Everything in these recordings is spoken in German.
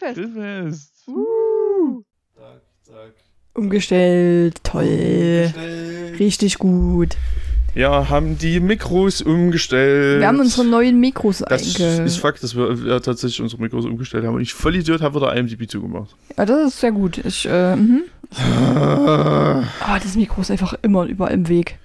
Grillfest. Grillfest. Uh. Zack, zack. Umgestellt, toll. Umgestellt. Richtig gut. Ja, haben die Mikros umgestellt. Wir haben unsere neuen Mikros Das einge... ist Fakt, dass wir ja, tatsächlich unsere Mikros umgestellt haben. Und ich voll Idiot habe wieder IMDb zugemacht. Ja, das ist sehr gut. Ich, äh, mhm. Ah. Das Mikro ist einfach immer überall im Weg.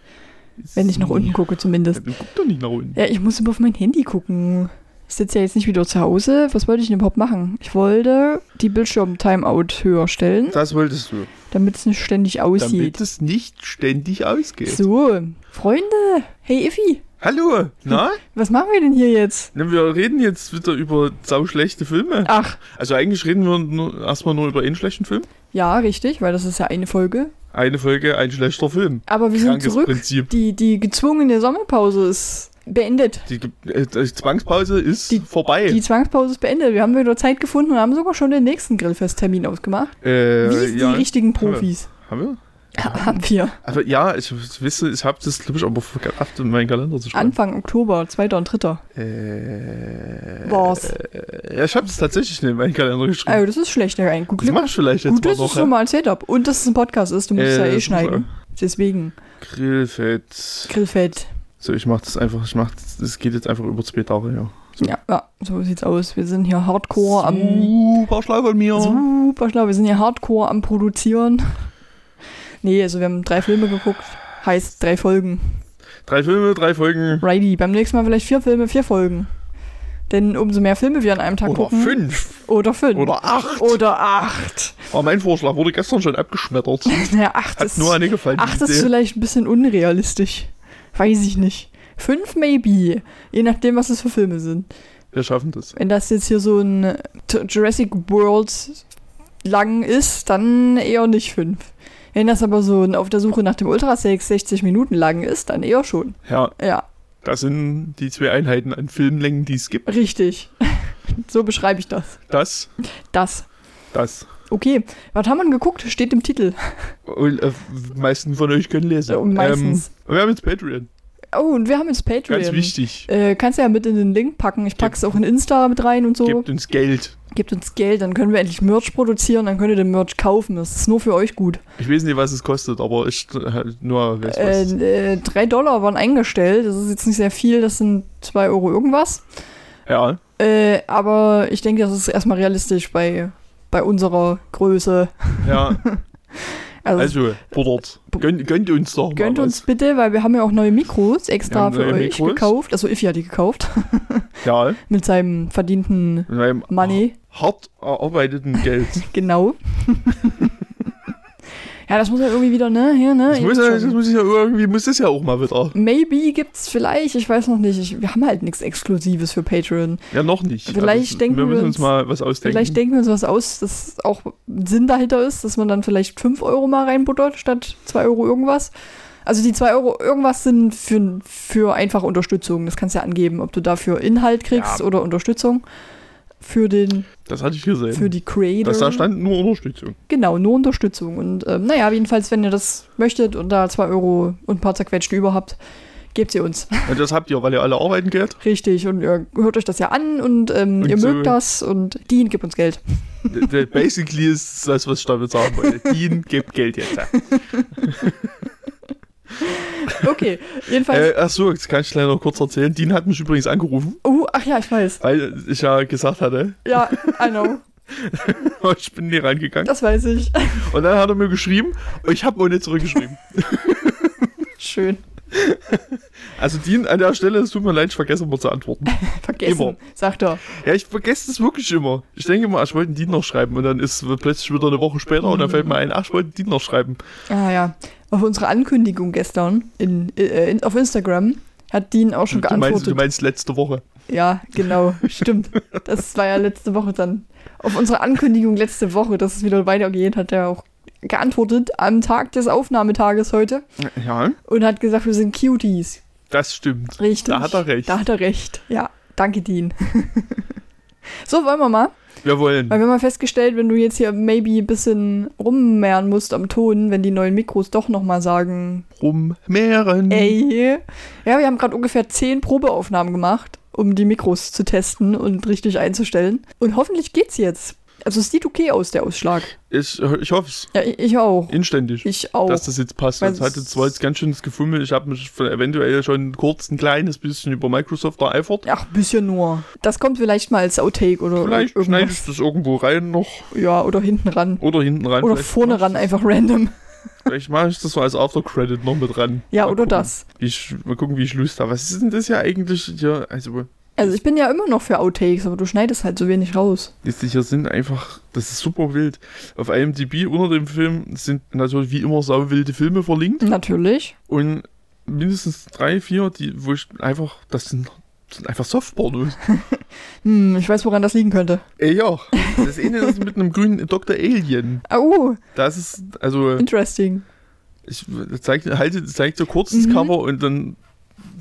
Wenn ich nach unten gucke zumindest. Du guckst doch nicht nach unten. Ja, ich muss immer auf mein Handy gucken. Ich sitze ja jetzt nicht wieder zu Hause. Was wollte ich denn überhaupt machen? Ich wollte die Bildschirm-Timeout höher stellen, Das wolltest du. damit es nicht ständig Damit aussieht. es nicht ständig ausgeht. So, Freunde. Hey Iffi, Hallo, na? was machen wir denn hier jetzt? Na, Wir reden jetzt wieder über sauschlechte Filme. Ach, Also eigentlich reden wir nur, erstmal nur über einen schlechten Film. ja, richtig, weil das ist ja eine Folge. Eine Folge, ein schlechter Film. Aber wir sind Krankes zurück. Prinzip. Die, die gezwungene Sommerpause ist beendet. Die, äh, die Zwangspause ist Die- vorbei. Die Zwangspause ist beendet. Wir haben wieder Zeit gefunden und haben sogar schon den nächsten Grillfesttermin ausgemacht. äh, Wie ja. die richtigen Profis. Haben wir? Haben wir. Aber ja, ich wisse, ich habe das, glaube ich, aber vergessen, in meinen Kalender zu schreiben. Anfang Oktober, 2. und 3. Äh, War's. äh, ja, ich habe es tatsächlich in meinen Kalender geschrieben. Also, das ist schlecht, ja. Gut, das mach ich vielleicht jetzt gut mal dass noch. ich schon mal erzählt habe. Und dass es ein Podcast ist. Du musst es ja Äh, eh das schneiden. Deswegen. Grillfett. Grillfett. So, ich mach das einfach, ich mach das, das geht jetzt einfach über zwei Tage, ja. So. Ja, ja, so sieht's aus. Wir sind hier hardcore am. Super schlau von mir. Super schlau. Wir sind hier hardcore am Produzieren. Nee, also wir haben drei Filme geguckt. Heißt drei Folgen. Drei Filme, drei Folgen. Righty. Beim nächsten Mal vielleicht vier Filme, vier Folgen. Denn umso mehr Filme wir an einem Tag Oder gucken. fünf. Oder fünf. Oder acht. Oder acht. Aber mein Vorschlag wurde gestern schon abgeschmettert. Naja, acht Hat ist. nur eine gefallen. Acht ist vielleicht ein bisschen unrealistisch. Weiß ich nicht. Fünf maybe. Je nachdem, was es für Filme sind. Wir schaffen das. Wenn das jetzt hier so ein Jurassic World lang ist, dann eher nicht fünf. Wenn das aber so ein auf der Suche nach dem Ultrasex 60 Minuten lang ist, dann eher schon. Ja, Ja, das sind die zwei Einheiten an Filmlängen, die es gibt. richtig. so beschreibe ich das. Das, Das. das. Okay, was haben wir denn geguckt? Steht im Titel. Und, äh, meisten von euch können lesen. Oh, meistens. Ähm, wir haben jetzt Patreon. Oh, und wir haben jetzt Patreon. Ganz wichtig. Äh, kannst du ja mit in den Link packen. Ich pack's auch in Insta mit rein und so. Gebt uns Geld. Gebt uns Geld, dann können wir endlich Merch produzieren, dann könnt ihr den Merch kaufen. Das ist nur für euch gut. Ich weiß nicht, was es kostet, aber ich äh, nur weiß Äh, was. äh, drei Dollar waren eingestellt. Das ist jetzt nicht sehr viel, das sind zwei Euro irgendwas. Ja, Äh, aber ich denke, das ist erstmal realistisch bei, bei unserer Größe. ja. Also, Also, Buddert, gönnt, gönnt uns doch mal gönnt was. uns bitte, weil wir haben ja auch neue Mikros extra für euch Mikros. gekauft. Also Iffi hat die gekauft. Ja, mit seinem verdienten mit Money. hart erarbeiteten Geld. Genau. Ja, das muss ja irgendwie wieder, ne? Hier, ne? Das muss, ja, das muss ja irgendwie, muss das ja auch mal wieder. Maybe gibt's vielleicht, ich weiß noch nicht. Ich, wir haben halt nichts Exklusives für Patreon. Ja, noch nicht. Vielleicht denken wir wir müssen uns uns- mal was ausdenken. Vielleicht denken wir uns was aus, dass auch Sinn dahinter ist, dass man dann vielleicht 5 Euro mal reinbuttert, statt 2 Euro irgendwas. Also die 2 Euro irgendwas sind für, für einfache Unterstützung. Das kannst du ja angeben, ob du dafür Inhalt kriegst Ja. oder Unterstützung. Für den, das hatte ich gesehen. für die Creator. dass da stand nur Unterstützung. Genau, nur Unterstützung. Und ähm, naja, jedenfalls, wenn ihr das möchtet und da 2 Euro und ein paar zerquetschte über habt, gebt sie uns. Und das habt ihr, weil ihr alle arbeiten geht. Richtig. Und ihr hört euch das ja an und, ähm, Und ihr so- mögt das und Dean gibt uns Geld. Basically ist das, was ich damit sagen wollte. Dean gibt Geld jetzt. Okay, jedenfalls. Äh, ach so, jetzt kann ich leider noch kurz erzählen. Dean hat mich übrigens angerufen, oh, ach ja, ich weiß. weil ich ja gesagt hatte, Ja, I know. ich bin nie reingegangen. Das weiß ich. Und dann hat er mir geschrieben, und ich habe ohne zurückgeschrieben. Schön. Also Dean, an der Stelle, es tut mir leid, ich vergesse immer zu antworten. Vergessen, Immer. sagt er. Ja, ich vergesse das wirklich immer. Ich denke immer, ach, ich wollte einen Dean noch schreiben und dann ist plötzlich wieder eine Woche später und dann fällt mir ein, ach, ich wollte Dean noch schreiben. Ah ja. Auf unsere Ankündigung gestern in, äh, in, auf Instagram hat Dean auch schon Du meinst, geantwortet. du meinst letzte Woche. Ja, genau, stimmt. Das war ja letzte Woche dann. Auf unsere Ankündigung letzte Woche, dass es wieder weitergeht, hat er auch geantwortet am Tag des Aufnahmetages heute Ja, und hat gesagt, wir sind Cuties. das stimmt. Richtig. Da hat er recht. Da hat er recht. Ja, danke, Dean. so, wollen wir mal. Wir wollen. Weil wir haben mal festgestellt, wenn du jetzt hier maybe ein bisschen rummehren musst am Ton, wenn die neuen Mikros doch nochmal sagen, Rummeeren. ey. Ja, wir haben gerade ungefähr zehn Probeaufnahmen gemacht, um die Mikros zu testen und richtig einzustellen. Und hoffentlich geht's jetzt. Also es sieht okay aus, der Ausschlag. Ich, ich hoffe es. Ja, ich, ich auch. Inständig. Ich auch. Dass das jetzt passt. Weil Das hatte es- zwar jetzt ganz schön das Gefummel. Ich habe mich von- eventuell schon kurz ein kleines bisschen über Microsoft ereifert. Ach, ein bisschen nur. Das kommt vielleicht mal als Outtake oder Vielleicht schneide ich das irgendwo rein noch. Ja, oder hinten ran. Oder hinten rein. Oder vorne ran, einfach random. Vielleicht mache ich das so als After-Credit noch mit ran. Ja, Mal oder gucken, das. Ich, mal gucken, wie ich Lust habe. Was ist denn das ja eigentlich hier? Also, Also ich bin ja immer noch für Outtakes, aber du schneidest halt so wenig raus. ist hier sind einfach, das ist super wild. Auf IMDb unter dem Film sind natürlich wie immer sau wilde Filme verlinkt. Natürlich. Und mindestens drei, vier, die, wo ich einfach, das sind, das sind einfach Softpornos. Hm, ich weiß, woran das liegen könnte. Ey, ja. Das eine ist mit einem grünen Dr. Alien. Au, Das ist, also, interesting. ich zeig, halte, zeig dir kurz das Mhm. Cover und dann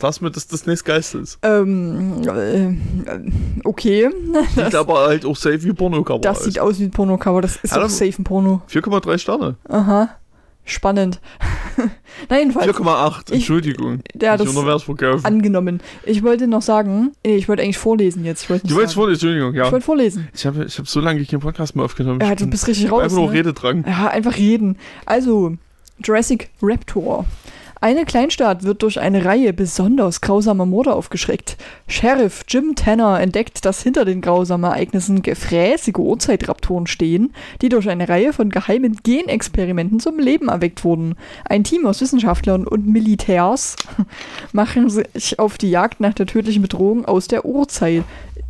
lass mir, dass das nächste Geist ist. Ähm, äh, okay. Sieht aber halt auch safe wie Porno-Cover Das aus. sieht aus wie ein Pornocover. Das ist Hallo? doch safe ein Porno. 4,3 Sterne. Aha. Spannend. Na jedenfalls, 4,8, Ich- Entschuldigung. ja, ich das angenommen. Ich wollte noch sagen, nee, ich wollte eigentlich vorlesen jetzt. Ich wollte Du wolltest sagen. vor, Entschuldigung, Ich ja. wollte vorlesen. Ich habe ich hab so lange keinen Podcast mehr aufgenommen. Ja, Ich du bist richtig raus. einfach nur Ne? Rededrang. Ja, einfach reden. Also, Jurassic Raptor. Eine Kleinstadt wird durch eine Reihe besonders grausamer Morde aufgeschreckt. Sheriff Jim Tanner entdeckt, dass hinter den grausamen Ereignissen gefräßige Urzeitraptoren stehen, die durch eine Reihe von geheimen Genexperimenten zum Leben erweckt wurden. Ein Team aus Wissenschaftlern und Militärs machen sich auf die Jagd nach der tödlichen Bedrohung aus der Urzeit.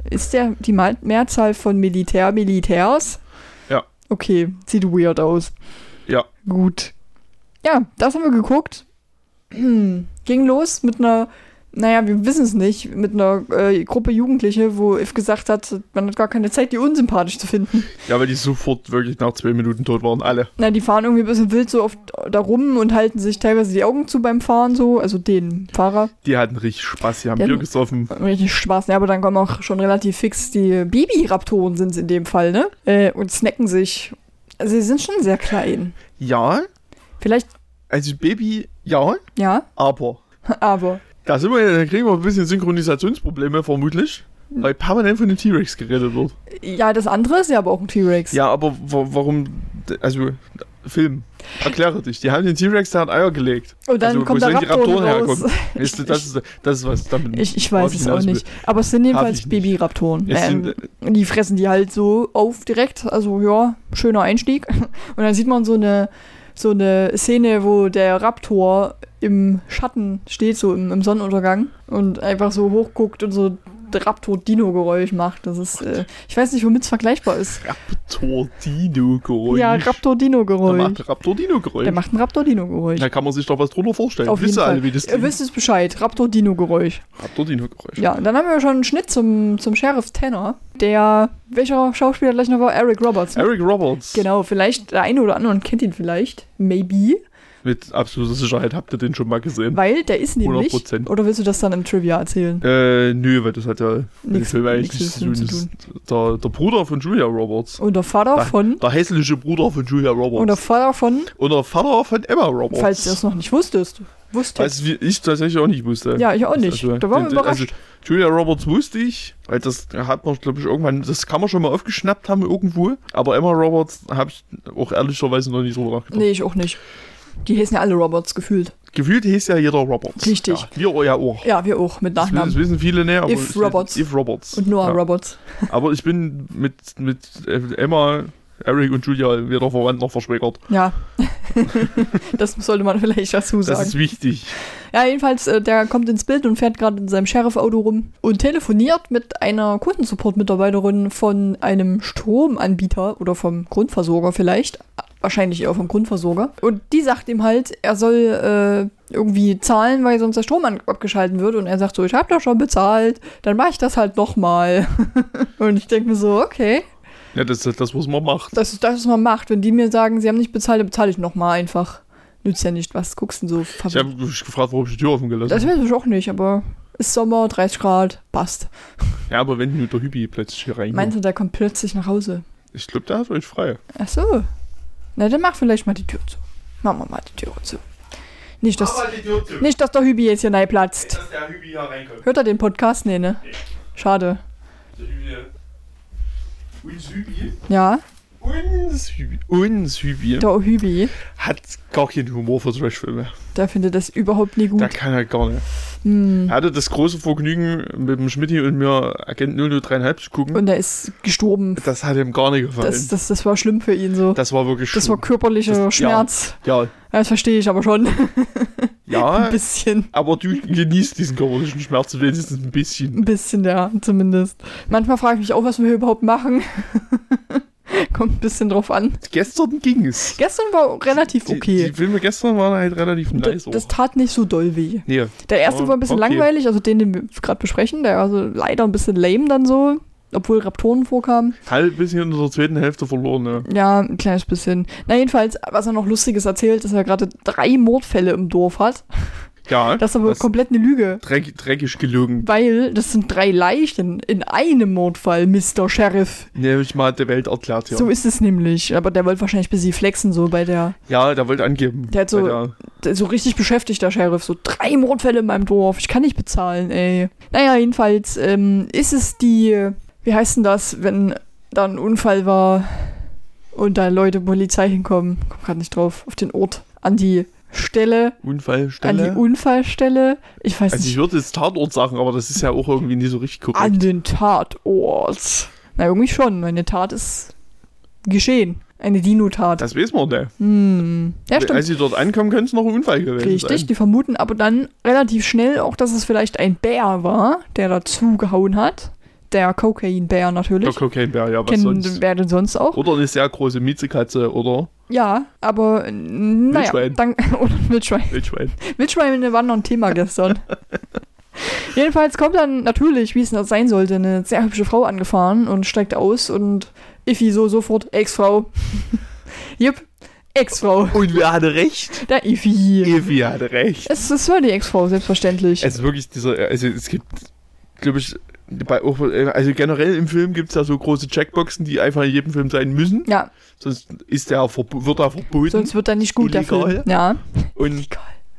Ist der die Mehrzahl von Militär Militärs? Ja. Okay, sieht weird aus. Ja. Gut. Ja, das haben wir geguckt. Ging los mit einer, naja, wir wissen es nicht, mit einer äh, Gruppe Jugendliche, wo If gesagt hat, man hat gar keine Zeit, die unsympathisch zu finden. Ja, weil die sofort wirklich nach zwei Minuten tot waren, alle. Na, die fahren irgendwie ein bisschen wild so oft da rum und halten sich teilweise die Augen zu beim Fahren so, also den Fahrer. Die hatten richtig Spaß, die haben Die Bier gesoffen. Richtig Spaß. Ja, aber dann kommen auch schon relativ fix die Baby-Raptoren sind es in dem Fall, ne? Äh, und snacken sich. Also sie sind schon sehr klein. Ja, Vielleicht, also Baby, ja, ja, aber aber. da sind wir, da kriegen wir ein bisschen Synchronisationsprobleme vermutlich, weil permanent von den T-Rex geredet wird. Ja, das andere ist ja aber auch ein T-Rex. Ja, aber wa warum, also Film, erkläre dich. Die haben den T-Rex, der hat Eier gelegt. Und dann also, wo kommt der sollen die Raptor Raptoren raus. herkommen? Weißt du, das, ist, das ist was damit. Ich, ich weiß es auch nicht. Aber es sind jedenfalls. Baby-Raptoren. Ähm, sind, die fressen die halt so auf direkt. Also ja, schöner Einstieg. Und dann sieht man so eine, so eine Szene, wo der Raptor im Schatten steht, so im, im Sonnenuntergang und einfach so hochguckt und so Raptor-Dino-Geräusch macht. Das ist, äh, ich weiß nicht, womit es vergleichbar ist. Raptor-Dino-Geräusch. Ja, Der Raptor-Dino-Geräusch. macht Raptor-Dino-Geräusch. Der macht ein Raptor-Dino-Geräusch. Da kann man sich doch was drunter vorstellen. Auf Wisst ihr Fall. alle, wie das Ihr wisst es Bescheid. Raptor-Dino-Geräusch. Raptor-Dino-Geräusch. Ja, dann haben wir schon einen Schnitt zum, zum Sheriff Tanner, der, welcher Schauspieler gleich noch war? Eric Roberts. ne? Eric Roberts. Genau, vielleicht der eine oder andere kennt ihn vielleicht. Maybe. Mit absoluter Sicherheit habt ihr den schon mal gesehen. Weil der ist nämlich. 100%. Oder willst du das dann im Trivia erzählen? Äh, nö, weil das hat ja mit dem Film eigentlich nichts zu tun. Das ist der, der Bruder von Julia Roberts. Und der Vater Da- von. Der hässliche Bruder von Julia Roberts. Und der Vater von, Und der Vater von Emma Roberts. falls ihr es noch nicht wusstest. Wusstet. Was wie ich tatsächlich auch nicht wusste. ja, ich auch nicht. Also, da wir den- überrascht. also, Julia Roberts wusste ich, weil das hat man, glaube ich, irgendwann, das kann man schon mal aufgeschnappt haben irgendwo. Aber Emma Roberts habe ich auch ehrlicherweise noch nicht drüber nachgedacht. nee, ich auch nicht. Die heißen ja alle Roberts gefühlt. Gefühlt hieß ja jeder Roberts. Richtig. Ja, wir ja auch. Ja, wir auch mit Das, wissen- das Nachnamen. wissen viele näher. If Roberts. If Roberts. Und Noah ja. Roberts. Aber ich bin mit, mit äh, Emma, Eric und Julia weder verwandt noch verschwägert. Ja. das sollte man vielleicht dazu Das sagen. ist wichtig. Ja, jedenfalls, äh, der kommt ins Bild und fährt gerade in seinem Sheriff-Auto rum und telefoniert mit einer Kundensupport-Mitarbeiterin von einem Stromanbieter oder vom Grundversorger vielleicht. Wahrscheinlich eher vom Grundversorger. Und die sagt ihm halt, er soll äh, irgendwie zahlen, weil sonst der Strom abgeschalten wird. Und er sagt so, ich habe doch schon bezahlt, dann mache ich das halt nochmal. und ich denke mir so, okay, Ja, das ist das, was man macht. das ist das, was man macht. Wenn die mir sagen, sie haben nicht bezahlt, dann bezahle ich nochmal einfach. Nützt ja nicht, was guckst du denn so? Ich habe mich gefragt, warum ich die Tür offen gelassen Das habe. weiß ich auch nicht, aber ist Sommer, 30 Grad, passt. Ja, aber wenn nur der Hübi plötzlich hier reinkommt. Meinst du, der kommt plötzlich nach Hause? Ich glaube, der hat euch frei. Ach so. Na, dann mach vielleicht mal die Tür zu. Machen wir mal die Tür zu. Nicht, dass, nicht, dass der Hübi jetzt hier rein platzt. Dass Hübi hier. Hört er den Podcast? Nee, ne? Schade. Der Hübi, Sübi. Ja, Und Sübi. Und Sübi. der Hübi, Hat gar keinen Humor für Trashfilme. der findet das überhaupt nie gut. Der kann er gar nicht. Hm. Er hatte das große Vergnügen, mit dem Schmidti und mir Agent 003,5 zu gucken. Und er ist gestorben. das hat ihm gar nicht gefallen. Das, Das, das, das war schlimm für ihn so. war wirklich Das war schlimm. körperlicher Das- ja. Schmerz. Ja, Das verstehe ich aber schon. ja, Ein bisschen. aber du genießt diesen körperlichen Schmerz wenigstens ein bisschen. Ein bisschen, ja, zumindest. Manchmal frage ich mich auch, was wir hier überhaupt machen. Kommt ein bisschen drauf an. Gestern ging es. Gestern war relativ Die, okay. die Filme gestern waren halt relativ nice. das, das tat nicht so doll weh. nee, Der erste war ein bisschen okay. langweilig, also den, den wir gerade besprechen. Der war also leider ein bisschen lame dann so, obwohl Raptoren vorkamen. halt ein bisschen in der zweiten Hälfte verloren. Ja. Ja, ein kleines bisschen. Na, jedenfalls, was er noch Lustiges erzählt, dass er gerade drei Mordfälle im Dorf hat. Ja Das ist aber das komplett eine Lüge. dreck, dreckig gelogen. Weil das sind drei Leichen in einem Mordfall, Mr. Sheriff. Nämlich mal der Welt erklärt, ja. So ist es nämlich. Aber der wollte wahrscheinlich ein bisschen flexen, so bei der. ja, der wollte angeben. Der hat so- der- so richtig beschäftigt, der Sheriff. So drei Mordfälle in meinem Dorf. Ich kann nicht bezahlen, ey. Naja, jedenfalls ähm, ist es die. Wie heißt denn das, wenn da ein Unfall war und da Leute Polizei hinkommen? Komm gerade nicht drauf. Auf den Ort. An die Stelle. An Unfallstelle. die Unfallstelle. Ich weiß also ich nicht. würde jetzt Tatort sagen, aber das ist ja auch irgendwie nie so richtig korrekt. An den Tatort. Na, irgendwie schon. Meine Tat ist geschehen. Eine Dino-Tat. Das weiß man nicht. Hm. Ja, stimmt. Als sie dort ankommen, könnte es noch ein Unfall gewesen Richtig, sein. die vermuten aber dann relativ schnell auch, dass es vielleicht ein Bär war, der dazu gehauen hat. Der Cocaine-Bär Der natürlich. Cocaine-Bär, ja, was Kennen sonst. wer denn sonst auch? Oder eine sehr große Miezekatze oder Ja, aber naja, Wildschwein. dann, oder Wildschwein. Wildschwein. Wildschweine waren noch ein Thema gestern. Jedenfalls kommt dann natürlich, wie es sein sollte, eine sehr hübsche Frau angefahren und steigt aus und Iffi so sofort, Ex-Frau. Jupp, Ex-Frau. Und wer hatte recht? Der Iffi. Evi hatte recht. Es, es war die Ex-Frau, selbstverständlich. Es ist wirklich dieser, also es gibt, glaube ich, bei, also generell im Film gibt es ja so große Checkboxen, die einfach in jedem Film sein müssen. ja, Sonst ist der, wird er verboten. sonst wird er nicht gut, der Illegal. Film. Ja, Und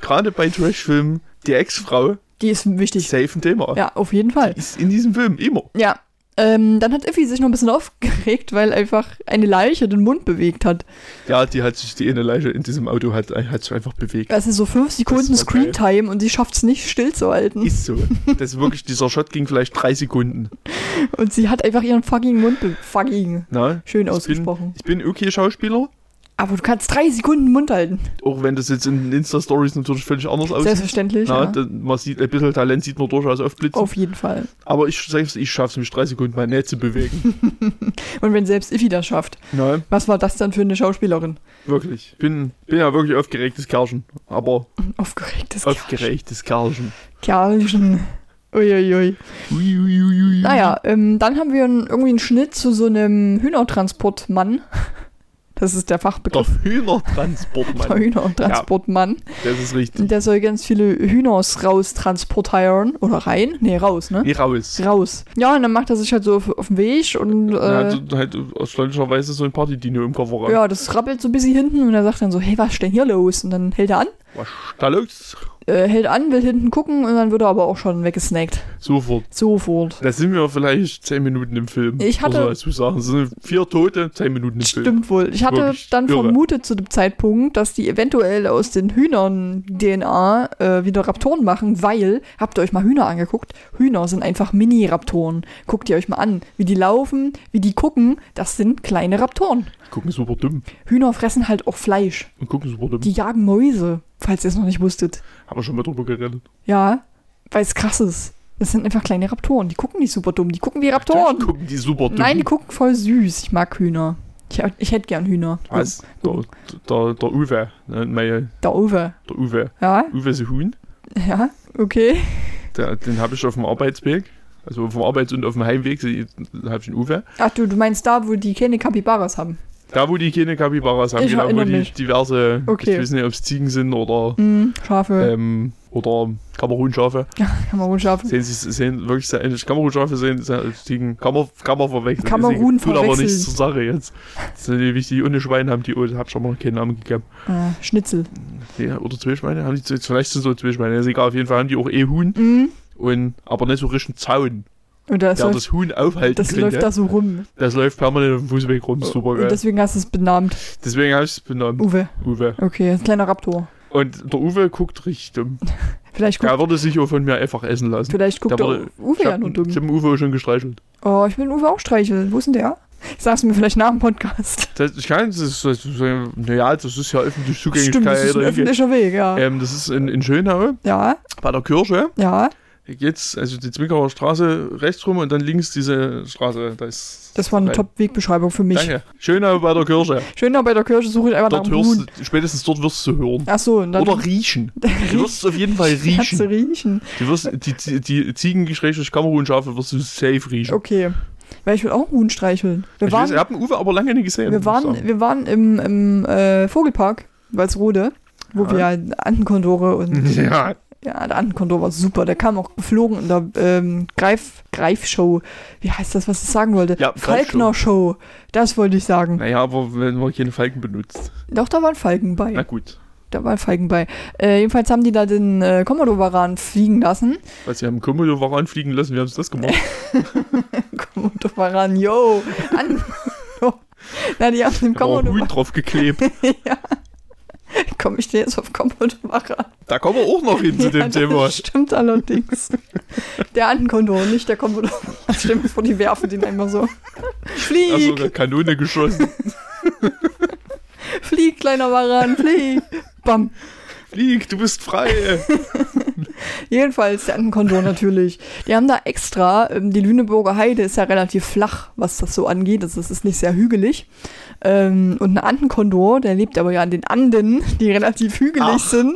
gerade bei Trash-Filmen, die Ex-Frau, Die ist wichtig. safe ein Thema. Ja, auf jeden Fall. Ist in diesem Film immer. Ja. Ähm, dann hat Iffi sich noch ein bisschen aufgeregt, weil einfach eine Leiche den Mund bewegt hat. Ja, die hat sich, die eine Leiche in diesem Auto hat, hat sich einfach bewegt. Also so fünf Sekunden Das. Screentime und sie schafft es nicht stillzuhalten. Ist so. Das ist wirklich, dieser Shot ging vielleicht drei Sekunden. Und sie hat einfach ihren fucking Mund be fucking Na, schön ich ausgesprochen. Bin, ich bin okay Schauspieler, Aber du kannst drei Sekunden den Mund halten. auch wenn das jetzt in Insta-Stories natürlich völlig anders aussieht. Selbstverständlich. Na, ja. man sieht, ein bisschen Talent sieht man durchaus aufblitzen. Auf jeden Fall. Aber ich selbst, ich schaff's mich drei Sekunden mal nicht zu bewegen. Und wenn selbst Iffi das schafft, Nein, was war das dann für eine Schauspielerin? wirklich. Bin, bin ja wirklich aufgeregtes Kerlchen. Aber Aufgeregtes aufgeregtes Kerlchen. Kerlchen. Uiuiui. Ui, ui, ui, ui. Naja, ähm, dann haben wir einen, irgendwie einen Schnitt zu so einem Hühnertransportmann. Das ist der Der Fachbegriff. Der Hühnertransportmann. Hühnertransportmann. Das ist richtig. Der soll ganz viele Hühners raus transportieren. Oder rein? Nee, raus, ne? Nee, raus. Raus. Ja, und dann macht er sich halt so auf, auf den Weg und Er äh, hat halt erstaunlicherweise so ein Partydino im Kofferraum. ja, das rappelt so ein bisschen hinten und er sagt dann so, hey, was ist denn hier los? Und dann hält er an, Was ist da los? Äh, hält an, will hinten gucken und dann wird er aber auch schon weggesnackt. Sofort. Sofort. Da sind wir vielleicht 10 Minuten im Film. Ich hatte- man dazu sagen. Es sind vier Tote, 10 Minuten im Film. Stimmt wohl. Ich hatte Wirklich dann irre. vermutet zu dem Zeitpunkt, dass die eventuell aus den Hühnern DNA äh, wieder Raptoren machen, weil, habt ihr euch mal Hühner angeguckt? Hühner sind einfach Mini-Raptoren. Guckt ihr euch mal an, wie die laufen, wie die gucken, das sind kleine Raptoren. Gucken super dumm. Hühner fressen halt auch Fleisch. Und gucken super dumm. Die jagen Mäuse, falls ihr es noch nicht wusstet. Haben wir schon mal drüber geredet. Ja, weil es krass ist. Das sind einfach kleine Raptoren. Die gucken nicht super dumm. Die gucken wie Raptoren. Natürlich gucken die super dumm. Nein, die gucken voll süß. Ich mag Hühner. Ich, ich hätte gern Hühner. Was? Der, der, der Uwe. Ne, mein, Da Uwe. der Uwe. Ja, Uwe ist ein Huhn. ja, okay. Der, den habe ich auf dem Arbeitsweg. Also auf dem Arbeits- und auf dem Heimweg habe ich einen Uwe. Ach du, du meinst da, wo die keine Kapibaras haben. Da, wo die keine Kapibaras haben, Ich genau, wo die mich. diverse, Okay. ich weiß nicht, ob es Ziegen sind oder, Hm, Schafe. ähm, oder Kamerunschafe. Kamerun-Schafe. Sehen, sie sehen wirklich sehr ähnlich. Kamerunschafe sehen sehr Ziegen. Kann man, kann man verwechseln. Kamerun Tut aber nichts zur Sache jetzt. Das sind die ohne Schweine haben die, oh, hab schon mal keinen Namen gegeben. Äh, Schnitzel. Nee, oder zwei Schweine? Haben die, vielleicht sind so zwei Schweine. Ist egal, auf jeden Fall haben die auch eh Huhn. Hm, Und, aber nicht so richtig Zaun. Und das, der läuft, das Huhn aufhalten das könnte. läuft da so rum. das läuft permanent auf dem Fußweg rum. Super Und geil. deswegen hast du es benannt. Deswegen habe ich es benannt. Uwe. Uwe. Okay, ein kleiner Raptor. Und der Uwe guckt richtig dumm. Vielleicht guckt, Er würde sich auch von mir einfach essen lassen. vielleicht guckt Der der Uwe Ich ja habe nur dumm. hab den Uwe auch schon gestreichelt. Oh, ich will den Uwe auch streicheln. Wo ist denn der? Sag's mir vielleicht nach dem Podcast. Das, ich kann, das ist, das ist, naja, das ist ja öffentlich Zugänglichkeit. Stimmt, das ist ein öffentlicher Weg, ja. ähm, das ist in, in Schönau, Ja, bei der Kirche. ja. Geht's, also die Zwickauer Straße rechts rum und dann links diese Straße. Da ist, Das war eine. Top-Wegbeschreibung für mich. Danke. Schönau bei der Kirche. Schön da bei der Kirche suche ich einfach nach Dort dem hörst Huhn. spätestens dort wirst du hören. Ach so, und dann Oder riechen. Du wirst auf jeden Fall Kannst du riechen. riechen. Du wirst die, die, die Ziegengeschräge Kamerun-Schafe wirst du safe riechen. Okay. Weil ich will auch einen Huhn streicheln. Wir Ich weiß, waren, ich habe den Uwe aber lange nicht gesehen. wir waren, wir waren im, im äh, Vogelpark, Walsrode, wo Ja. wir Antenkondore und Ja, ja, der Antenkondor war super. Der kam auch geflogen in der ähm, Greif, Greifshow. Wie heißt das, was ich sagen wollte? Ja, Falkner-Show. Das wollte ich sagen. naja, aber wenn man keine Falken benutzt. Doch, da waren Falken bei. Na gut. Da waren Falken bei. Äh, jedenfalls haben die da den äh, Komodo-Varan fliegen lassen. Weil sie haben Komodo Varan fliegen lassen, wie haben sie das gemacht? Komodo-Varan, yo! An Na, die haben den war ein Huhn Komodo-Varan. drauf geklebt. ja. Komm ich denn jetzt auf Komodo-Varan? Da kommen wir auch noch hin zu dem ja, Thema. Das stimmt allerdings. Der Antenkondor, nicht der Komodo-Varan. Stell mir vor, die werfen den einmal so. Flieg! Also eine Kanone geschossen. Flieg, kleiner Varan, flieg! Bam! Flieg, du bist frei. Jedenfalls der Antenkondor natürlich. Die haben da extra, ähm, die Lüneburger Heide ist ja relativ flach, was das so angeht. Also es ist nicht sehr hügelig. Ähm, und ein Antenkondor, der lebt aber ja an den Anden, die relativ hügelig Ach. sind.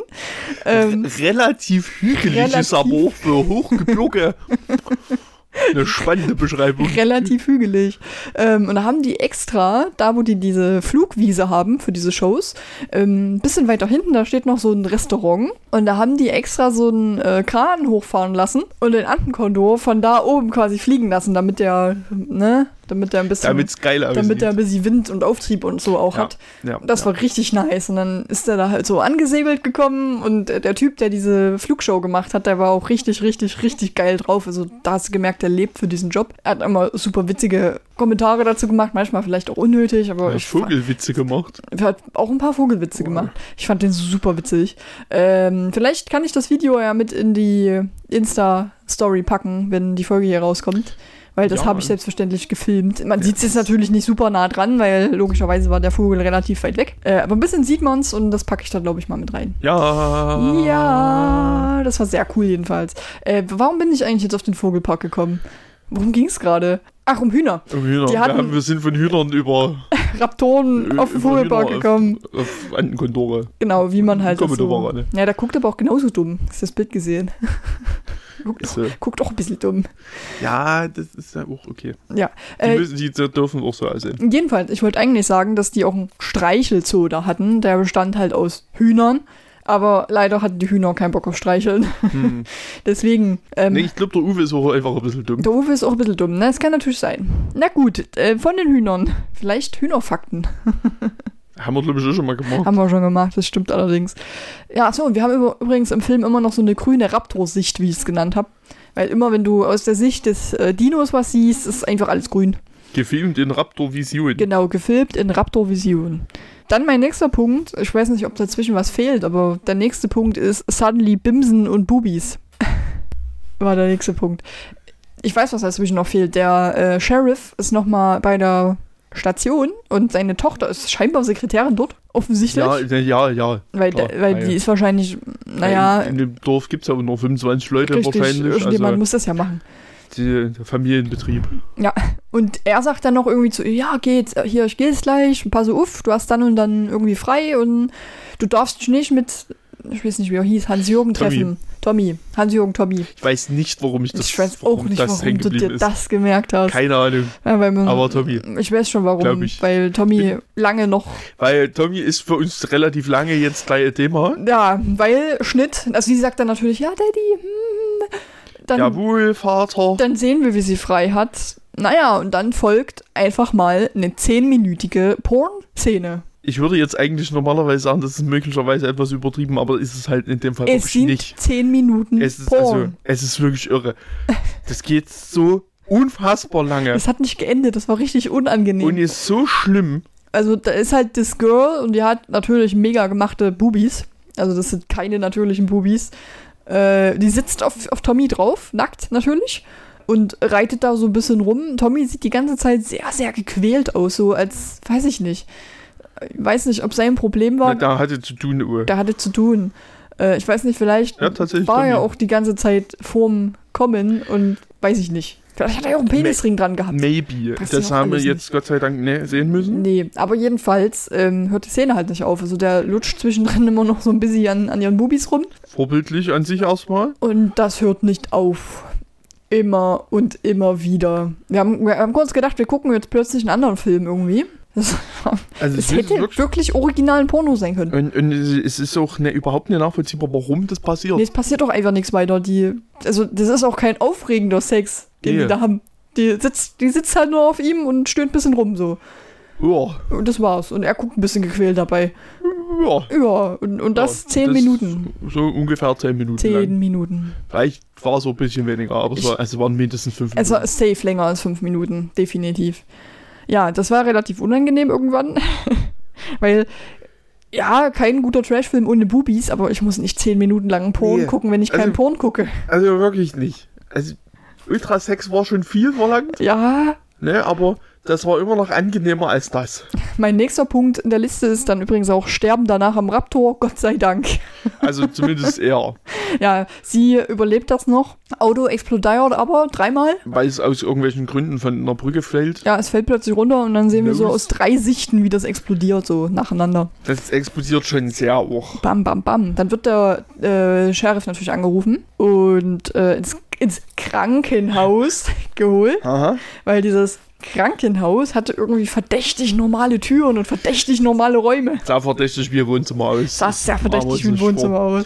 Ähm, relativ hügelig relativ- ist aber auch für Hochgebirge. Eine spannende Beschreibung. relativ hügelig. Ähm, und da haben die extra, da wo die diese Flugwiese haben für diese Shows, ähm, ein bisschen weiter hinten, da steht noch so ein Restaurant. Und da haben die extra so einen äh, Kran hochfahren lassen und den Antenkondor von da oben quasi fliegen lassen, damit der, ne, damit der ein bisschen, Damit es geil aussieht. damit der ein bisschen Wind und Auftrieb und so auch ja, hat. ja, Das ja. war richtig nice. Und dann ist er da halt so angesegelt gekommen und der Typ, der diese Flugshow gemacht hat, der war auch richtig, richtig, richtig geil drauf. Also da hast du gemerkt, der lebt für diesen Job. Er hat immer super witzige Kommentare dazu gemacht, manchmal vielleicht auch unnötig, aber Ja, ich Vogelwitze gemacht. er hat auch ein paar Vogelwitze gemacht. Ich fand den super witzig. Ähm, vielleicht kann ich das Video ja mit in die Insta-Story packen, wenn die Folge hier rauskommt. Weil das Ja. habe ich selbstverständlich gefilmt. Man sieht es jetzt natürlich nicht super nah dran, weil logischerweise war der Vogel relativ weit weg. Äh, aber ein bisschen sieht man es und das packe ich da, glaube ich, mal mit rein. Ja. Ja, das war sehr cool jedenfalls. Äh, warum bin ich eigentlich jetzt auf den Vogelpark gekommen? Worum ging es gerade? Ach, um Hühner. Um Hühner. Die wir, hatten- haben, wir sind von Hühnern über, Raptoren auf den Vogelpark gekommen. auf, auf Antenkondore. Genau, wie man halt so... Komodo-Varane. Ja, der guckt aber auch genauso dumm. Hast du das Bild gesehen? guckt, Ist, auch, äh, guckt auch ein bisschen dumm. ja, das ist ja auch okay. Ja. Die, Äh, müssen, die dürfen auch so aussehen. jedenfalls, ich wollte eigentlich sagen, dass die auch einen Streichelzoo da hatten. Der bestand halt aus Hühnern. Aber leider hatten die Hühner keinen Bock auf Streicheln. Hm. Deswegen, ähm, nee, ich glaube, der Uwe ist auch einfach ein bisschen dumm. der Uwe ist auch ein bisschen dumm. Ne? Das kann natürlich sein. Na gut, äh, von den Hühnern. Vielleicht Hühnerfakten. Haben wir, glaube ich, schon mal gemacht. Haben wir schon gemacht, das stimmt allerdings. Ja, so, und wir haben übrigens im Film immer noch so eine grüne Raptor-Sicht, wie ich es genannt habe. Weil immer, wenn du aus der Sicht des äh, Dinos was siehst, ist einfach alles grün. Gefilmt in Raptor Vision. Genau, gefilmt in Raptor-Vision. Dann mein nächster Punkt, ich weiß nicht, ob dazwischen was fehlt, aber der nächste Punkt ist Suddenly Bimsen und Bubis. War der nächste Punkt. Ich weiß, was dazwischen noch fehlt. Der äh, Sheriff ist nochmal bei der Station und seine Tochter ist scheinbar Sekretärin dort, offensichtlich. ja, ja, ja. weil klar, weil ja, die ja. ist wahrscheinlich, naja, In, dem Dorf gibt es ja nur 25 Leute richtig, wahrscheinlich. irgendjemand Also muss das ja machen. die, der Familienbetrieb. Und er sagt dann noch irgendwie zu ihr, ja, geht, hier, ich gehe jetzt gleich, pass auf, du hast dann und dann irgendwie frei und du darfst dich nicht mit, ich weiß nicht, wie er hieß, Hans-Jürgen Tommy. treffen. Tommy, Hans-Jürgen Tommy. Ich weiß nicht, warum ich das ich weiß auch nicht, das warum du dir ist. das gemerkt hast. Keine Ahnung. ja, man, Aber Tommy. Ich weiß schon warum, weil Tommy lange noch, Weil Tommy ist für uns relativ lange jetzt gleich Thema. ja, weil Schnitt, also sie sagt dann natürlich, ja, Daddy, hm, dann, Jawohl, Vater. dann sehen wir, wie sie frei hat. Naja, und dann folgt einfach mal eine zehnminütige Porn-Szene. Ich würde jetzt eigentlich normalerweise sagen, das ist möglicherweise etwas übertrieben, aber ist es halt in dem Fall Es wirklich sind nicht. zehn Minuten Es ist, also, es ist wirklich irre. Das geht so unfassbar lange. Es hat nicht geendet, das war richtig unangenehm. Und ist so schlimm. also da ist halt das Girl und die hat natürlich mega gemachte Bubis. Also das sind keine natürlichen Bubis. Äh, die sitzt auf, auf Tommy drauf, nackt natürlich. Und reitet da so ein bisschen rum. Tommy sieht die ganze Zeit sehr, sehr gequält aus, so als, weiß ich nicht. Ich weiß nicht, ob sein Problem war. Da hatte zu tun, Uhr. Da hatte zu tun. Äh, ich weiß nicht, vielleicht Ja, tatsächlich war er auch die ganze Zeit vorm Kommen und weiß ich nicht. Vielleicht hat er auch einen Penisring dran gehabt. Maybe. Weiß Das haben wir jetzt Gott sei Dank ne, sehen müssen. Nee, aber jedenfalls ähm, hört die Szene halt nicht auf. Also der lutscht zwischendrin immer noch so ein bisschen an, an ihren Bubis rum. Vorbildlich an sich erstmal. Und das hört nicht auf. Immer und immer wieder. Wir haben, wir haben kurz gedacht, wir gucken jetzt plötzlich einen anderen Film irgendwie. Das, Also das es hätte wirklich, wirklich original ein Porno sein können. und, und es ist auch ne, überhaupt nicht nachvollziehbar, warum das passiert. Nee, es passiert doch einfach nichts weiter. Die, also, das ist auch kein aufregender Sex, den Nee. die da haben. Die sitzt, die sitzt halt nur auf ihm und stöhnt ein bisschen rum so. Ja, Und das war's. Und er guckt ein bisschen gequält dabei. ja. Ja, und, und das Ja, zehn das Minuten. So ungefähr zehn Minuten Zehn lang. Minuten. Vielleicht war es so ein bisschen weniger, aber es, Ich- war, also es waren mindestens fünf Also Minuten. safe länger als fünf Minuten, definitiv. Ja, das war relativ unangenehm irgendwann. Weil, ja, kein guter Trashfilm ohne Bubis, aber ich muss nicht zehn Minuten lang Porn Nee. gucken, wenn ich keinen Also- Porn gucke. Also wirklich nicht. Also Ultrasex war schon viel verlangt, Ja, ne? aber das war immer noch angenehmer als das. mein nächster Punkt in der Liste ist dann übrigens auch Sterben danach am Raptor, Gott sei Dank. Also zumindest eher. Ja, sie überlebt das noch. Auto explodiert aber dreimal. Weil es aus irgendwelchen Gründen von einer Brücke fällt. Ja, es fällt plötzlich runter und dann sehen wir so Los. aus drei Sichten, wie das explodiert, so nacheinander. Das explodiert schon sehr auch. Bam, bam, bam. Dann wird der äh, Sheriff natürlich angerufen und äh, ins, ins Krankenhaus geholt, Aha. weil dieses Krankenhaus hatte irgendwie verdächtig normale Türen und verdächtig normale Räume. Sah verdächtig wie ein Wohnzimmer aus. Das sah sehr verdächtig wie ein vor. Wohnzimmer aus.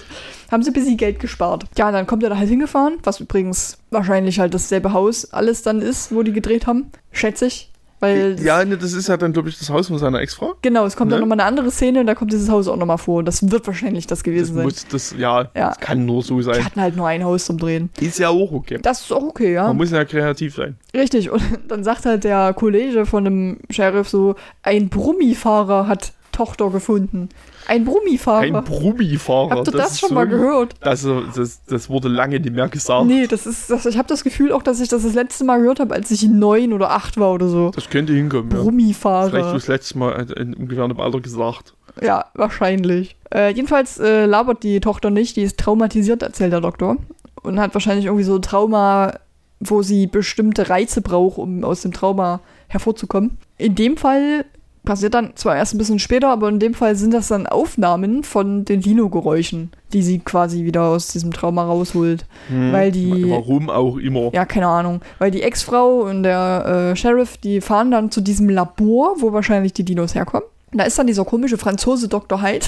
Haben sie ein bisschen Geld gespart. Ja, dann kommt er da halt hingefahren, was übrigens wahrscheinlich halt dasselbe Haus alles dann ist, wo die gedreht haben, schätze ich. Weil Ja, ne, das ist ja dann, glaube ich, das Haus von seiner Ex-Frau. genau, es kommt Ne? dann nochmal eine andere Szene und da kommt dieses Haus auch nochmal vor. Das wird wahrscheinlich das Das gewesen sein. muss das, ja, Ja. das kann nur so Die sein. hatten halt nur ein Haus zum Drehen. Ist ja auch okay. Das ist auch okay, ja. Man muss ja kreativ sein. Richtig. Und dann sagt halt der Kollege von dem Sheriff so, ein Brummifahrer hat Tochter gefunden. Ein Brummifahrer. Ein Brummifahrer. Habt ihr das, ist schon so mal gehört? Das, das, das wurde lange nicht mehr gesagt. Nee, das ist, das, ich habe das Gefühl auch, dass ich das das letzte Mal gehört habe, als ich neun oder acht war oder so. Das könnte hinkommen, ja. Vielleicht Brummifahrer. das letzte Mal in ungefähr einem Alter gesagt. Ja, wahrscheinlich. Äh, jedenfalls äh, labert die Tochter nicht, die ist traumatisiert, erzählt der Doktor. Und hat wahrscheinlich irgendwie so ein Trauma, wo sie bestimmte Reize braucht, um aus dem Trauma hervorzukommen. In dem Fall passiert dann zwar erst ein bisschen später, aber in dem Fall sind das dann Aufnahmen von den Lino-Geräuschen, die sie quasi wieder aus diesem Trauma rausholt. Weil die. Warum auch immer. Ja, keine Ahnung. Weil die Ex-Frau und der äh, Sheriff, die fahren dann zu diesem Labor, wo wahrscheinlich die Dinos herkommen. Da ist dann dieser komische Franzose Dr. Hyde.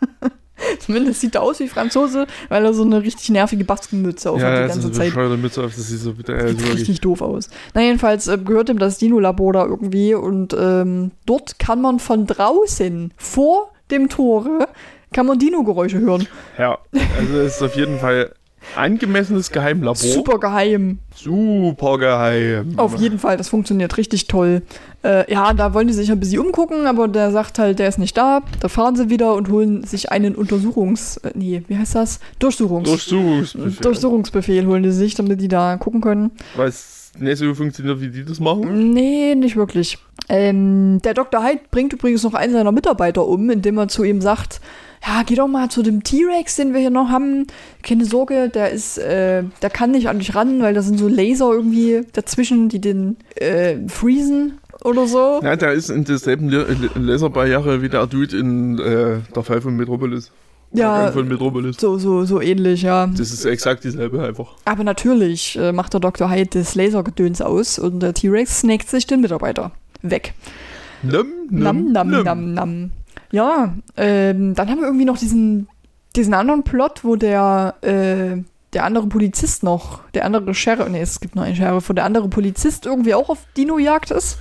Zumindest sieht er aus wie Franzose, weil er so eine richtig nervige Baskenmütze auf hat die ganze Zeit. bescheuerte Mütze auf, das ist so bitte, also Sieht wirklich. richtig doof aus. Na, jedenfalls äh, gehört ihm das Dino-Labor da irgendwie und ähm, dort kann man von draußen, vor dem Tore, kann man Dino-Geräusche hören. Ja, also es ist auf jeden Fall angemessenes Geheimlabor. Super geheim. Super geheim. Auf jeden Fall, das funktioniert richtig toll. Äh, ja, da wollen die sich ein bisschen umgucken, aber der sagt halt, der ist nicht da. Da fahren sie wieder und holen sich einen Untersuchungs... Äh, nee, wie heißt das? Durchsuchungs... Durchsuchungsbefehl. Durchsuchungsbefehl holen die sich, damit die da gucken können. Weil es nicht so funktioniert, wie die das machen. Nee, nicht wirklich. Ähm, der Dr. Hyde bringt übrigens noch einen seiner Mitarbeiter um, indem er zu ihm sagt, ja, geh doch mal zu dem T-Rex, den wir hier noch haben. Keine Sorge, der ist, äh, der kann nicht an dich ran, weil da sind so Laser irgendwie dazwischen, die den äh, freezen oder so. Ja, der ist in derselben Laserbarriere wie der Dude in äh, der Fall von Metropolis. Ja, Von Metropolis. so, so, so ähnlich, ja. Das ist exakt dieselbe einfach. Aber natürlich äh, macht der Dr. Hyde das Lasergedöns aus und der T-Rex snackt sich den Mitarbeiter weg. Num, Nam, nam, nam, nam. Ja, ähm, dann haben wir irgendwie noch diesen, diesen anderen Plot, wo der, äh, der andere Polizist noch, der andere Sheriff, nee, es gibt noch einen Sheriff, wo der andere Polizist irgendwie auch auf Dino-Jagd ist.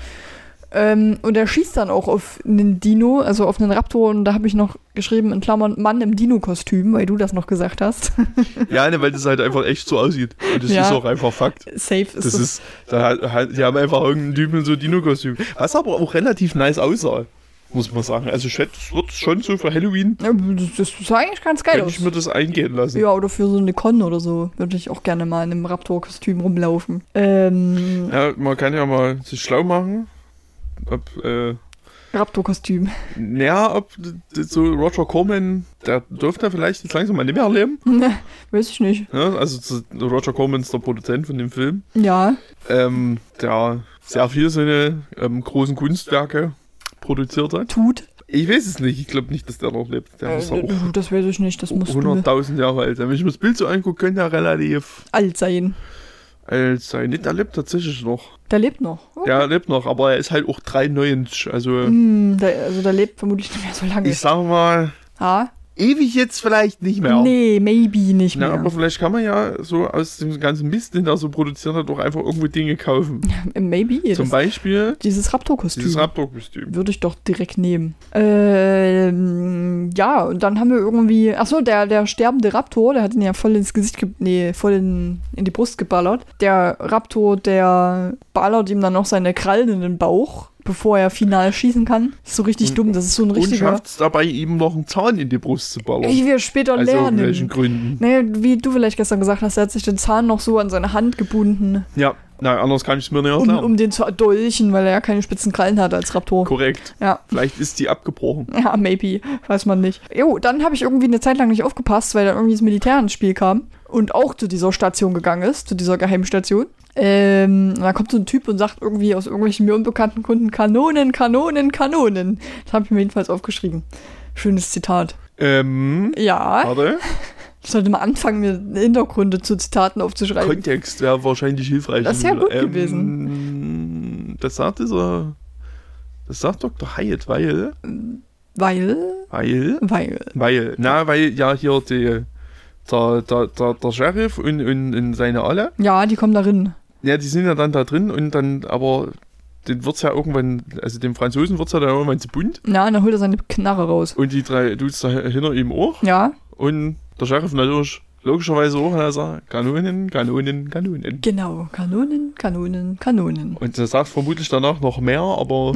Ähm, und er schießt dann auch auf einen Dino, also auf einen Raptor. Und da habe ich noch geschrieben, in Klammern, Mann im Dino-Kostüm, weil du das noch gesagt hast. Ja, ne, weil das halt einfach echt so aussieht. Und das Ja. ist auch einfach Fakt. Safe ist Das das. ist, da die haben einfach irgendeinen Typen in so Dino-Kostüm. Was aber auch relativ nice aussah, muss man sagen. Also ich hätte, das wird schon so für Halloween, Ja, das, sah eigentlich ganz geil könnte ich mir das eingehen lassen. Ja, oder für so eine Con oder so würde ich auch gerne mal in einem Raptor-Kostüm rumlaufen. Ähm, Ja, man kann ja mal sich schlau machen, ob, äh, Raptor-Kostüm. naja, ob so Roger Corman, der dürfte vielleicht jetzt langsam mal nicht mehr erleben. Weiß ich nicht. Ja, also Roger Corman ist der Produzent von dem Film, Ja, ähm, der sehr viele so eine ähm, großen Kunstwerke produziert hat. tut. Ich weiß es nicht, ich glaube nicht, dass der noch lebt. Der Äh, muss auch das weiß ich nicht, das muss 100.000 Jahre alt sein. Wenn ich mir das Bild so angucke, könnte er relativ alt sein. alt sein. Nicht, er lebt tatsächlich noch. Der lebt noch. Oh. Ja, er lebt noch, aber er ist halt auch 93. Also, Hm, der, also der lebt vermutlich nicht mehr so lange. ich sag mal, ah? Ewig jetzt vielleicht nicht mehr. Nee, maybe nicht Na, mehr. aber vielleicht kann man ja so aus dem ganzen Mist, den er so produziert hat, auch einfach irgendwo Dinge kaufen. maybe. Zum Beispiel dieses Raptor-Kostüm. dieses Raptor-Kostüm. Würde ich doch direkt nehmen. Ähm, ja, und dann haben wir irgendwie. Achso, der, der sterbende Raptor, der hat ihn ja voll ins Gesicht, ge nee, voll in, in die Brust geballert. Der Raptor, der ballert ihm dann noch seine Krallen in den Bauch, bevor er final schießen kann. ist so richtig Und- dumm. Das ist so ein Und richtiger. schafft es dabei, ihm noch einen Zahn in die Brust zu ballern. Wie wir später Aus irgendwelchen lernen. Gründen. Nee, wie du vielleicht gestern gesagt hast, er hat sich den Zahn noch so an seine Hand gebunden, Ja, na, anders kann ich es mir nicht um, erklären. um den zu erdolchen, weil er ja keine spitzen Krallen hat als Raptor. Korrekt. Ja. Vielleicht ist die abgebrochen. Ja, maybe. Weiß man nicht. Jo, dann habe ich irgendwie eine Zeit lang nicht aufgepasst, weil dann irgendwie das Militär ins Spiel kam und auch zu dieser Station gegangen ist, zu dieser Geheimstation. Ähm, da kommt so ein Typ und sagt irgendwie aus irgendwelchen mir unbekannten Kunden Kanonen, Kanonen, Kanonen. Das habe ich mir jedenfalls aufgeschrieben. Schönes Zitat. Ähm, Ja, warte. sollte mal anfangen, mir Hintergründe zu Zitaten aufzuschreiben. Kontext wäre wahrscheinlich hilfreich. Das wäre gut gewesen. Das sagt dieser. Das sagt Dr. Hyatt, weil. Weil, Weil. weil. Weil. Na, weil ja hier die. Der, der, der, der Sheriff und, und, und seine alle. Ja, die kommen darin. Ja, die sind ja dann da drin und dann, aber. Den wird's ja irgendwann, also dem Franzosen wird's ja dann irgendwann zu bunt. Ja, und dann holt er seine Knarre raus. Und die drei Dudes da hinter ihm auch. Ja, Und der Sheriff natürlich logischerweise auch. Er sagt, Kanonen, Kanonen, Kanonen. genau. Kanonen, Kanonen, Kanonen. Und er sagt vermutlich danach noch mehr, aber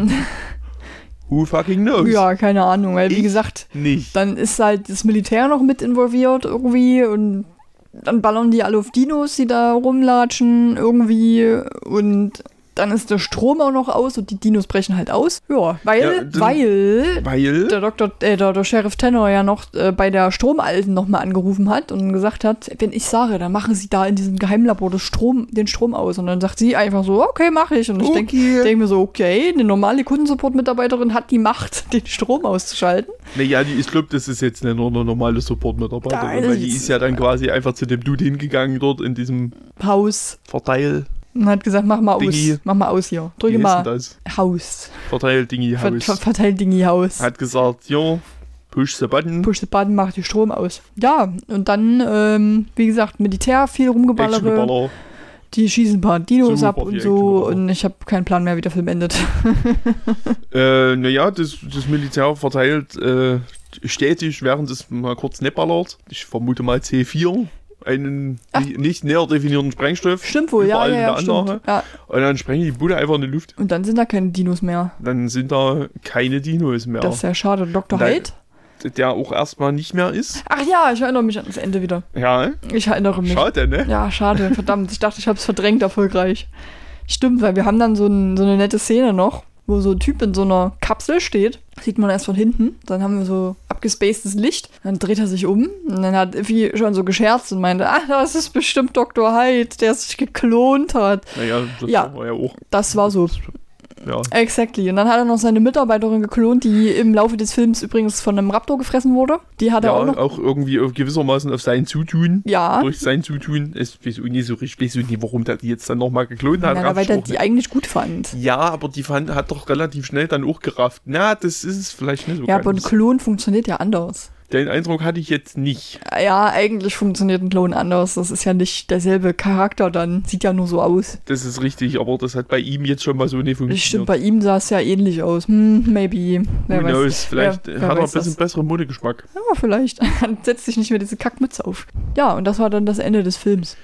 who fucking knows? Ja, keine Ahnung, weil wie Ich- gesagt, Nicht. dann ist halt das Militär noch mit involviert irgendwie und dann ballern die alle auf Dinos, die da rumlatschen irgendwie und dann ist der Strom auch noch aus und die Dinos brechen halt aus. Ja, weil, Ja, dann- weil Weil, der Doktor, äh, der, der Sheriff Tenor ja noch äh, bei der Stromalten nochmal angerufen hat und gesagt hat, wenn ich sage, dann machen sie da in diesem Geheimlabor Strom, den Strom aus. Und dann sagt sie einfach so, okay, mache ich. Und ich denke Okay. denk mir so, okay, eine normale Kundensupport-Mitarbeiterin hat die Macht, den Strom auszuschalten. naja, die, ich glaube, das ist jetzt nur eine normale Support-Mitarbeiterin, weil die ist- ist ja dann quasi einfach zu dem Dude hingegangen dort in diesem Haus. Verteil. Und hat gesagt, mach mal aus. Dingi. Mach mal aus hier. Drücke mal das? Haus. Verteil-Dingi Ver ver Haus. verteilt Dingi Haus. Hat gesagt, ja, push the button. Push the button, macht die Strom aus. Ja, und dann, ähm, wie gesagt, Militär, viel rumgeballere. Die schießen ein paar Dinos Super ab und so. Und ich habe keinen Plan mehr, wie der Film endet. Äh, naja, das, das Militär verteilt äh, stetig, während es mal kurz nicht ballert. Ich vermute mal C4. Einen Ach. nicht, näher definierten Sprengstoff. Stimmt wohl, ja, ja, ja, stimmt. Ja. Und dann sprengen die Bude einfach in die Luft. Und dann sind da keine Dinos mehr. Dann sind da keine Dinos mehr. Das ist ja schade. Dr. Hyde? der auch erstmal nicht mehr ist. Ach ja, ich erinnere mich an das Ende wieder. Ja, Ich erinnere mich. schade, ne? Ja, schade, verdammt. Ich dachte, ich habe es verdrängt erfolgreich. Stimmt, weil wir haben dann so, ein, so eine nette Szene noch, wo so ein Typ in so einer Kapsel steht. Sieht man erst von hinten. Dann haben wir so abgespacedes Licht. Dann dreht er sich um. Und dann hat Iffy schon so gescherzt und meinte, ah, das ist bestimmt Dr. Hyde, der sich geklont hat. Naja, das Ja. war ja auch. Das war so. Ja. Exactly. Und dann hat er noch seine Mitarbeiterin geklont, die im Laufe des Films übrigens von einem Raptor gefressen wurde. Die hat Ja, er auch noch. auch irgendwie auf gewissermaßen auf sein Zutun. Ja. Durch sein Zutun. Ich weiß auch nicht so richtig, ich weiß auch nicht, warum der die jetzt dann nochmal geklont hat. Ja, weil er die eigentlich gut fand. ja, aber die fand, hat doch relativ schnell dann auch gerafft. Na, das ist es vielleicht nicht so Ja, aber ein. Klon funktioniert ja anders. Den Eindruck hatte ich jetzt nicht. Ja, eigentlich funktioniert ein Klon anders. Das ist ja nicht derselbe Charakter dann. Sieht ja nur so aus. Das ist richtig, aber das hat bei ihm jetzt schon mal so nicht funktioniert. stimmt, bei ihm sah es ja ähnlich aus. Hm, maybe. Wer Who weiß. knows? Vielleicht Wer- hat wer er ein bisschen das. besseren Modegeschmack. Ja, vielleicht. Dann setzt sich nicht mehr diese Kackmütze auf. Ja, und das war dann das Ende des Films.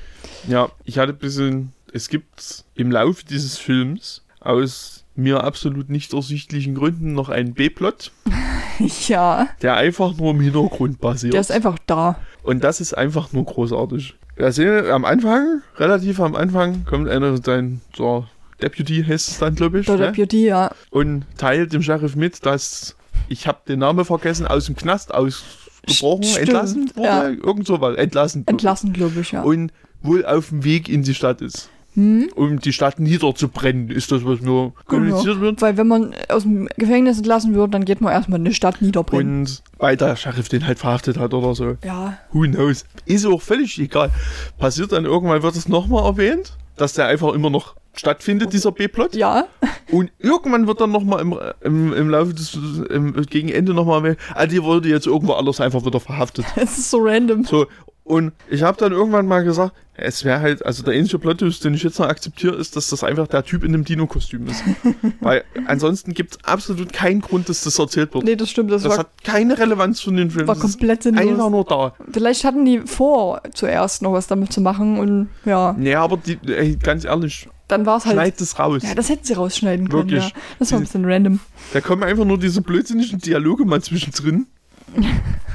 Ja, ich hatte ein bisschen. Es gibt im Laufe dieses Films aus mir absolut nicht ersichtlichen Gründen noch einen B-Plot, ja, der einfach nur im Hintergrund basiert. der ist einfach da. Und das ist einfach nur großartig. Sehen am Anfang, relativ am Anfang, kommt einer, sein so Deputy heißt es dann, glaube ich, Der ne? Deputy, ja. und teilt dem Sheriff mit, dass ich habe den Namen vergessen, aus dem Knast ausgebrochen, Stimmt, entlassen wurde, ja. irgend sowas, entlassen. Entlassen, glaube ich, ja. Und wohl auf dem Weg in die Stadt ist. Hm? Um die Stadt niederzubrennen, ist das, was nur kommuniziert wird. Weil wenn man aus dem Gefängnis entlassen wird, dann geht man erstmal eine Stadt niederbrennen. Und weil der Sheriff den halt verhaftet hat oder so. ja, Who knows? Ist auch völlig egal. Passiert dann irgendwann, wird es nochmal erwähnt, dass der einfach immer noch stattfindet, dieser B-Plot. ja, Und irgendwann wird dann nochmal im, im, im Laufe des, im, gegen Ende nochmal erwähnt, ah, die wurde jetzt irgendwo anders einfach wieder verhaftet. es ist so random. So, und ich habe dann irgendwann mal gesagt, es wäre halt, also der einzige Plot, den ich jetzt noch akzeptiere, ist, dass das einfach der Typ in dem Dino-Kostüm ist. Weil ansonsten gibt es absolut keinen Grund, dass das erzählt wird. Nee, das stimmt, das, das war, hat keine Relevanz für den Film. war komplett einfach sinnlos. nur da. Vielleicht hatten die vor, zuerst noch was damit zu machen und ja, Nee, aber die, ey, ganz ehrlich, dann war es halt. schneid das raus. Ja, das hätten sie rausschneiden können, Wirklich. ja. Das war ein bisschen random. Da kommen einfach nur diese blödsinnigen Dialoge mal zwischendrin.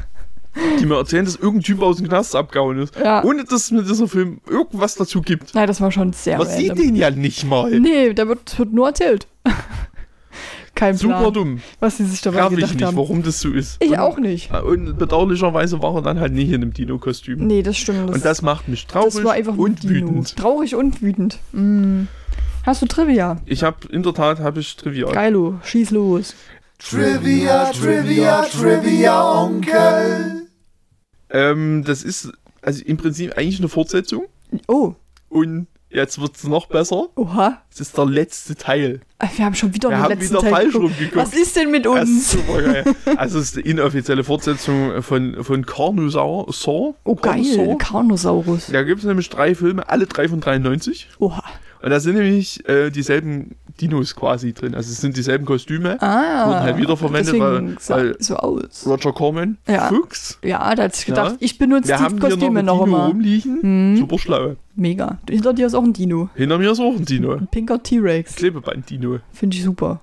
die mir erzählen, dass irgendein Typ aus dem Knast abgehauen ist. Ja. Ohne dass mir dieser Film irgendwas dazu gibt. Nein, das war schon sehr Man sieht random. den ja nicht mal. Nee, da wird, wird nur erzählt. Kein Super Plan, dumm. was sie sich dabei ich gedacht nicht, haben. warum das so ist. Ich und, auch nicht. Und bedauerlicherweise war er dann halt nicht in einem Dino-Kostüm. Nee, das stimmt. Das, Und das macht mich traurig das war einfach nur und Dino. wütend. Traurig und wütend. Mm. Hast du Trivia? Ich habe in der Tat habe ich Trivia. Geilo, schieß los. Trivia, Trivia, Trivia, Onkel. Ähm, das ist also im Prinzip eigentlich eine Fortsetzung. Oh, Und jetzt wird es noch besser. oha. Es ist der letzte Teil. Wir haben schon wieder Wir den haben letzten wieder Teil falsch geguckt. rumgeguckt. Was ist denn mit uns? super geil. Also es ist die inoffizielle Fortsetzung von, von Carnosaur. Saw, Oh, geil. Carnosaur. Carnosaurus. Da gibt es nämlich drei Filme, alle drei von 93. Oha. Und da sind nämlich äh, dieselben Dinos quasi drin. Also es sind dieselben Kostüme. Ah. Wurden halt wiederverwendet, weil- weil- so aus. Roger Corman, Ja. Fuchs. Ja, da hat sich gedacht, Ja. ich benutze Wir die haben hier noch Kostüme ein noch Dino immer. rumliegen. Hm, Super schlau. mega. Hinter dir ist auch ein Dino. Hinter mir ist auch ein Dino. Ein pinker T-Rex. Klebeband-Dino. Finde ich super.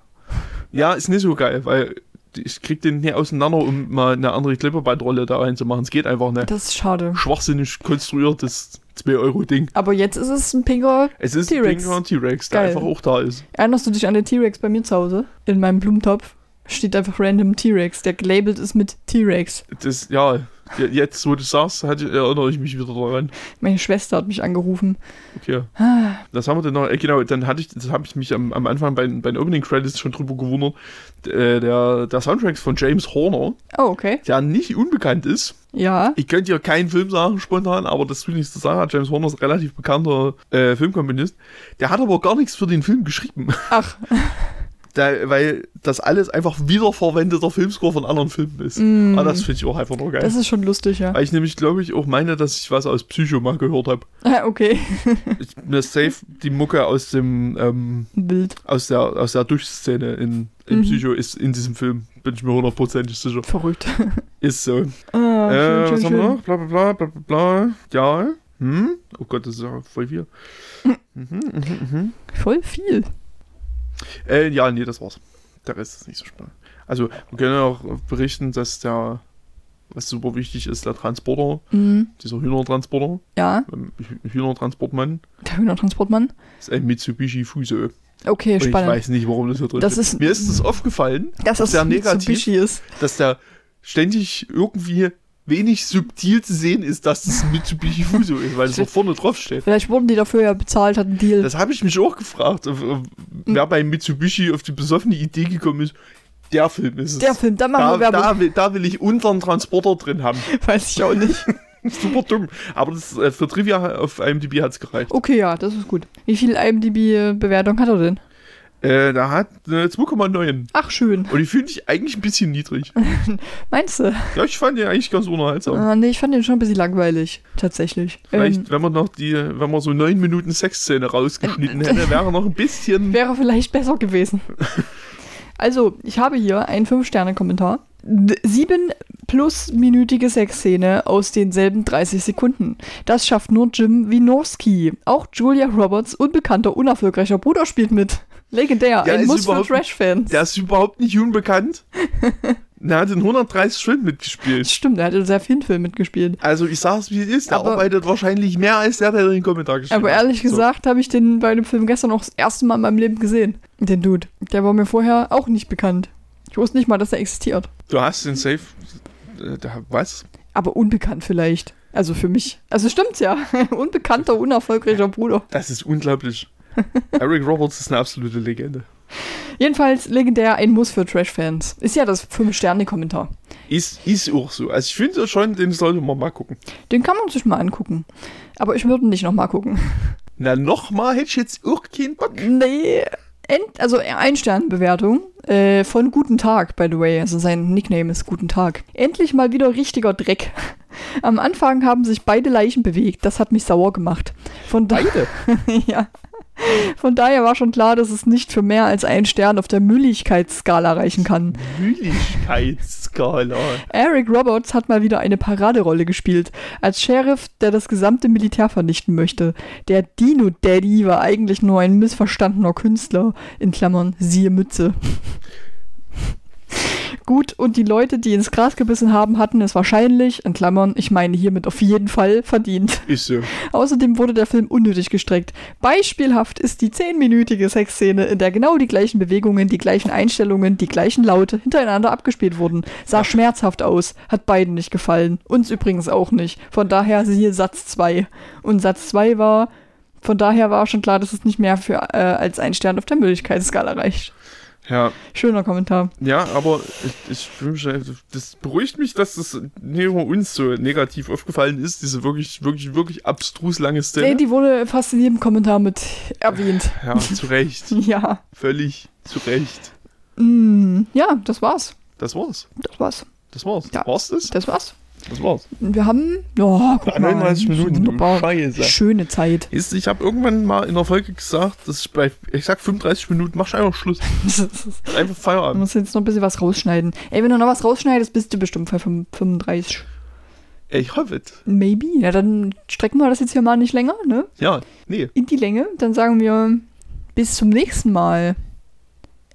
Ja, ist nicht so geil, weil ich krieg den nicht auseinander, um mal eine andere Klebebandrolle da reinzumachen. Es geht einfach nicht. Das ist schade. Schwachsinnig konstruiertes 2-Euro-Ding. Aber jetzt ist es ein pinker. Es ist T-Rex. ein pinker T-Rex, der einfach auch da ist. Erinnerst du dich an den T-Rex bei mir zu Hause? In meinem Blumentopf steht einfach random T-Rex, der gelabelt ist mit T-Rex. Das, ja, jetzt, wo du sagst, erinnere ich mich wieder daran. Meine Schwester hat mich angerufen. Okay. Ah, Das haben wir dann noch, äh, genau, dann hatte ich, das habe ich mich am, am Anfang bei, bei den Opening Credits schon drüber gewundert. Äh, der, der Soundtrack von James Horner, Oh, okay. der nicht unbekannt ist. Ja. Ich könnte hier keinen Film sagen, spontan, aber das tue ich nicht zu sagen. James Horner ist ein relativ bekannter äh, Filmkomponist. Der hat aber gar nichts für den Film geschrieben. Ach, Da, weil das alles einfach wiederverwendeter Filmscore von anderen Filmen ist. Mm. Aber das finde ich auch einfach nur geil. das ist schon lustig, ja. weil ich nämlich, glaube ich, auch meine, dass ich was aus Psycho mal gehört habe. Ah, okay. Ich mir safe die Mucke aus dem ähm, Bild. aus der aus der Duschszene in, in Mhm. Psycho ist in diesem Film. Bin ich mir hundertprozentig sicher. Verrückt. Ist so. Ah, äh, schön, was schön, haben wir noch? Bla bla bla bla bla bla. Ja. Hm? Oh Gott, das ist ja voll viel. Mhm, mhm, mhm. Voll viel. Äh, ja, nee, das war's. Der Rest ist nicht so spannend. Also, wir können auch berichten, dass der, was super wichtig ist, der Transporter, Mhm. dieser Hühnertransporter, Ja, ähm, Hü- Hühnertransportmann, der Hühnertransportmann. ist ein Mitsubishi Fuso. Okay, Und ich spannend. weiß nicht, warum das hier drin Das steht. ist- Mir ist es aufgefallen, dass dass das der negativ, ist. dass der ständig irgendwie wenig subtil zu sehen ist, dass das ein Mitsubishi Fuso ist, weil es noch vorne drauf steht. Vielleicht wurden die dafür ja bezahlt, hat einen Deal. Das habe ich mich auch gefragt, wer bei Mitsubishi auf die besoffene Idee gekommen ist, der Film ist es. der Film, da machen da, wir Werbung. da, will, da will ich unseren Transporter drin haben. Weiß ich auch nicht. Super dumm. Aber das, äh, für Trivia auf IMDb hat es gereicht. Okay, ja, das ist gut. Wie viel IMDb-Bewertung hat er denn? Äh, da hat eine 2,9. Ach, schön. Und die finde ich eigentlich ein bisschen niedrig. Meinst du? Ja, ich fand den eigentlich ganz unterhaltsam. Ah, nee, ich fand den schon ein bisschen langweilig. Tatsächlich. Vielleicht, Ähm, wenn man noch die, wenn man so neun Minuten Sexszene rausgeschnitten hätte, wäre noch ein bisschen. wäre vielleicht besser gewesen. Also, ich habe hier einen 5-Sterne-Kommentar. D- Sieben plus-minütige Sexszene aus denselben 30 Sekunden. Das schafft nur Jim Winorski. Auch Julia Roberts, unbekannter, unerfolgreicher Bruder, spielt mit. Legendär, Der ein Muss für Trash-Fans. Der ist überhaupt nicht unbekannt. Der hat in 130 Filmen mitgespielt. Stimmt, er hat in sehr vielen Filmen mitgespielt. Also ich sag's wie es ist, der Aber- arbeitet wahrscheinlich mehr als der, der den Kommentar geschrieben Aber hat. ehrlich So. gesagt habe ich den bei dem Film gestern auch das erste Mal in meinem Leben gesehen. Den Dude. Der war mir vorher auch nicht bekannt. Ich wusste nicht mal, dass er existiert. Du hast den Safe. Äh, da- was? Aber unbekannt vielleicht. Also für mich. Also stimmt's ja. Unbekannter, unerfolgreicher Bruder. Das ist unglaublich. Eric Roberts ist eine absolute Legende. Jedenfalls legendär ein Muss für Trash-Fans. Ist ja das 5-Sterne-Kommentar. Ist, ist auch so. Also ich finde schon, den sollte man mal gucken. Den kann man sich mal angucken. Aber ich würde ihn nicht nochmal gucken. Na, nochmal hätte ich jetzt auch keinen Bock. Nee. End, also Ein-Sterne-Bewertung äh, von Guten Tag, by the way. Also sein Nickname ist Guten Tag. Endlich mal wieder richtiger Dreck. Am Anfang haben sich beide Leichen bewegt. Das hat mich sauer gemacht. Von Beide. ja. Von daher war schon klar, dass es nicht für mehr als einen Stern auf der Mülligkeitsskala reichen kann. Müdigkeitsskala. Eric Roberts hat mal wieder eine Paraderolle gespielt. Als Sheriff, der das gesamte Militär vernichten möchte. Der Dino Daddy war eigentlich nur ein missverstandener Künstler. In Klammern, siehe Mütze. Gut, und die Leute, die ins Gras gebissen haben, hatten es wahrscheinlich, in Klammern, ich meine hiermit auf jeden Fall, verdient. Ist so. Außerdem wurde der Film unnötig gestreckt. Beispielhaft ist die zehnminütige Sexszene, in der genau die gleichen Bewegungen, die gleichen Einstellungen, die gleichen Laute hintereinander abgespielt wurden. Sah schmerzhaft aus, hat beiden nicht gefallen. Uns übrigens auch nicht. Von daher siehe Satz 2. Und Satz 2 war, von daher war schon klar, dass es nicht mehr für, äh, als ein Stern auf der Möglichkeitsskala reicht. Ja, Schöner Kommentar. ja, aber ich, ich, das beruhigt mich, dass das neben uns so negativ aufgefallen ist, diese wirklich, wirklich, wirklich abstrus lange Szene. Nee, die wurde fast in jedem Kommentar mit erwähnt. ja, zu Recht. Ja. Völlig zu Recht. Mm, ja, das war's. Das war's. Das war's. Das war's. Ja. War's das? Das war's. Das war's. Wir haben, ja, guck mal, 39 Minuten. Wunderbar. Scheiße. Schöne Zeit. Ist, ich habe irgendwann mal in der Folge gesagt, dass ich bei, ich sag 35 Minuten, mach einfach Schluss. Einfach Du Feierabend. musst jetzt noch ein bisschen was rausschneiden. Ey, wenn du noch was rausschneidest, bist du bestimmt bei 35. Ich hoffe es. Maybe. Ja, dann strecken wir das jetzt hier mal nicht länger, ne? Ja, nee. In die Länge. Dann sagen wir bis zum nächsten Mal.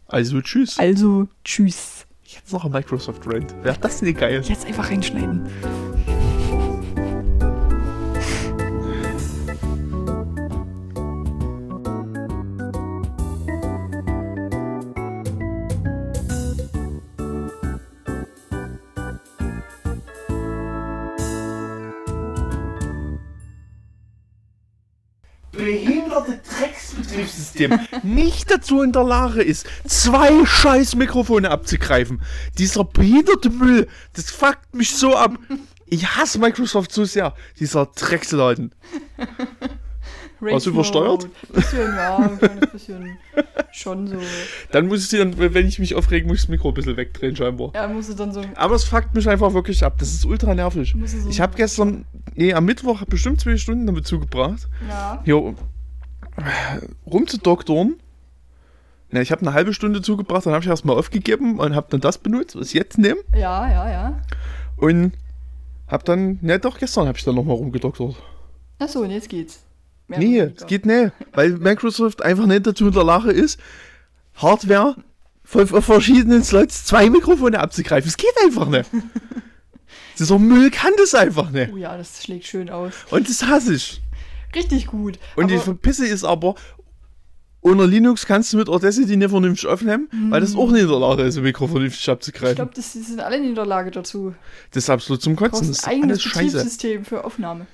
Also tschüss. Also, tschüss. Jetzt noch ein Microsoft Rant. Wäre das nicht geil? Jetzt einfach reinschneiden. Drecksbetriebssystem nicht dazu in der Lage ist, zwei scheiß Mikrofone abzugreifen. Dieser behinderte Müll, das fuckt mich so ab. Ich hasse Microsoft so sehr. Dieser Drecksladen. Warst du übersteuert? Bisschen, ja, ein kleines bisschen. Schon so. Dann muss ich dann, wenn ich mich aufregen, muss ich das Mikro ein bisschen wegdrehen scheinbar. Ja, musst du dann so. Aber es fuckt mich einfach wirklich ab. Das ist ultra nervig. So Ich habe gestern, nee, am Mittwoch bestimmt zwei Stunden damit zugebracht, Ja. hier rumzudoktoren. Na, ich habe eine halbe Stunde zugebracht, dann habe ich erstmal aufgegeben und habe dann das benutzt, was ich jetzt nehme. Ja, ja, ja. Und habe dann, ne, doch, gestern habe ich dann nochmal rumgedoktert. Achso, und jetzt geht's. Mehr Nee, es geht nicht, weil Microsoft einfach nicht dazu in der Lage ist, Hardware von von verschiedenen Slots zwei Mikrofone abzugreifen. Es geht einfach nicht. Dieser Müll kann das einfach nicht. Oh ja, das schlägt schön aus. Und das hasse ich. Richtig gut. Und die Aber- Verpisse ist aber, unter Linux kannst du mit Audacity nicht vernünftig aufnehmen, weil das auch nicht in der Lage ist, ein Mikro vernünftig ich abzugreifen. glaube, das die sind alle in der Lage dazu. Das ist absolut zum Kotzen. Das ist ein eigenes. Betriebssystem für Aufnahme.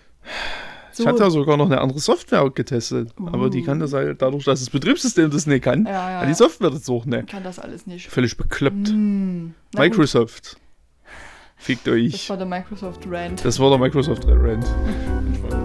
So. Ich hatte ja sogar noch eine andere Software getestet. Aber die kann das halt, dadurch, dass das Betriebssystem das nicht kann, Ja, ja, hat die ja. Software das auch nicht. kann das alles nicht. Völlig bekloppt. Hm. Na gut, Microsoft. Fickt Das euch. war der Microsoft Rant. Das war der Microsoft Rant.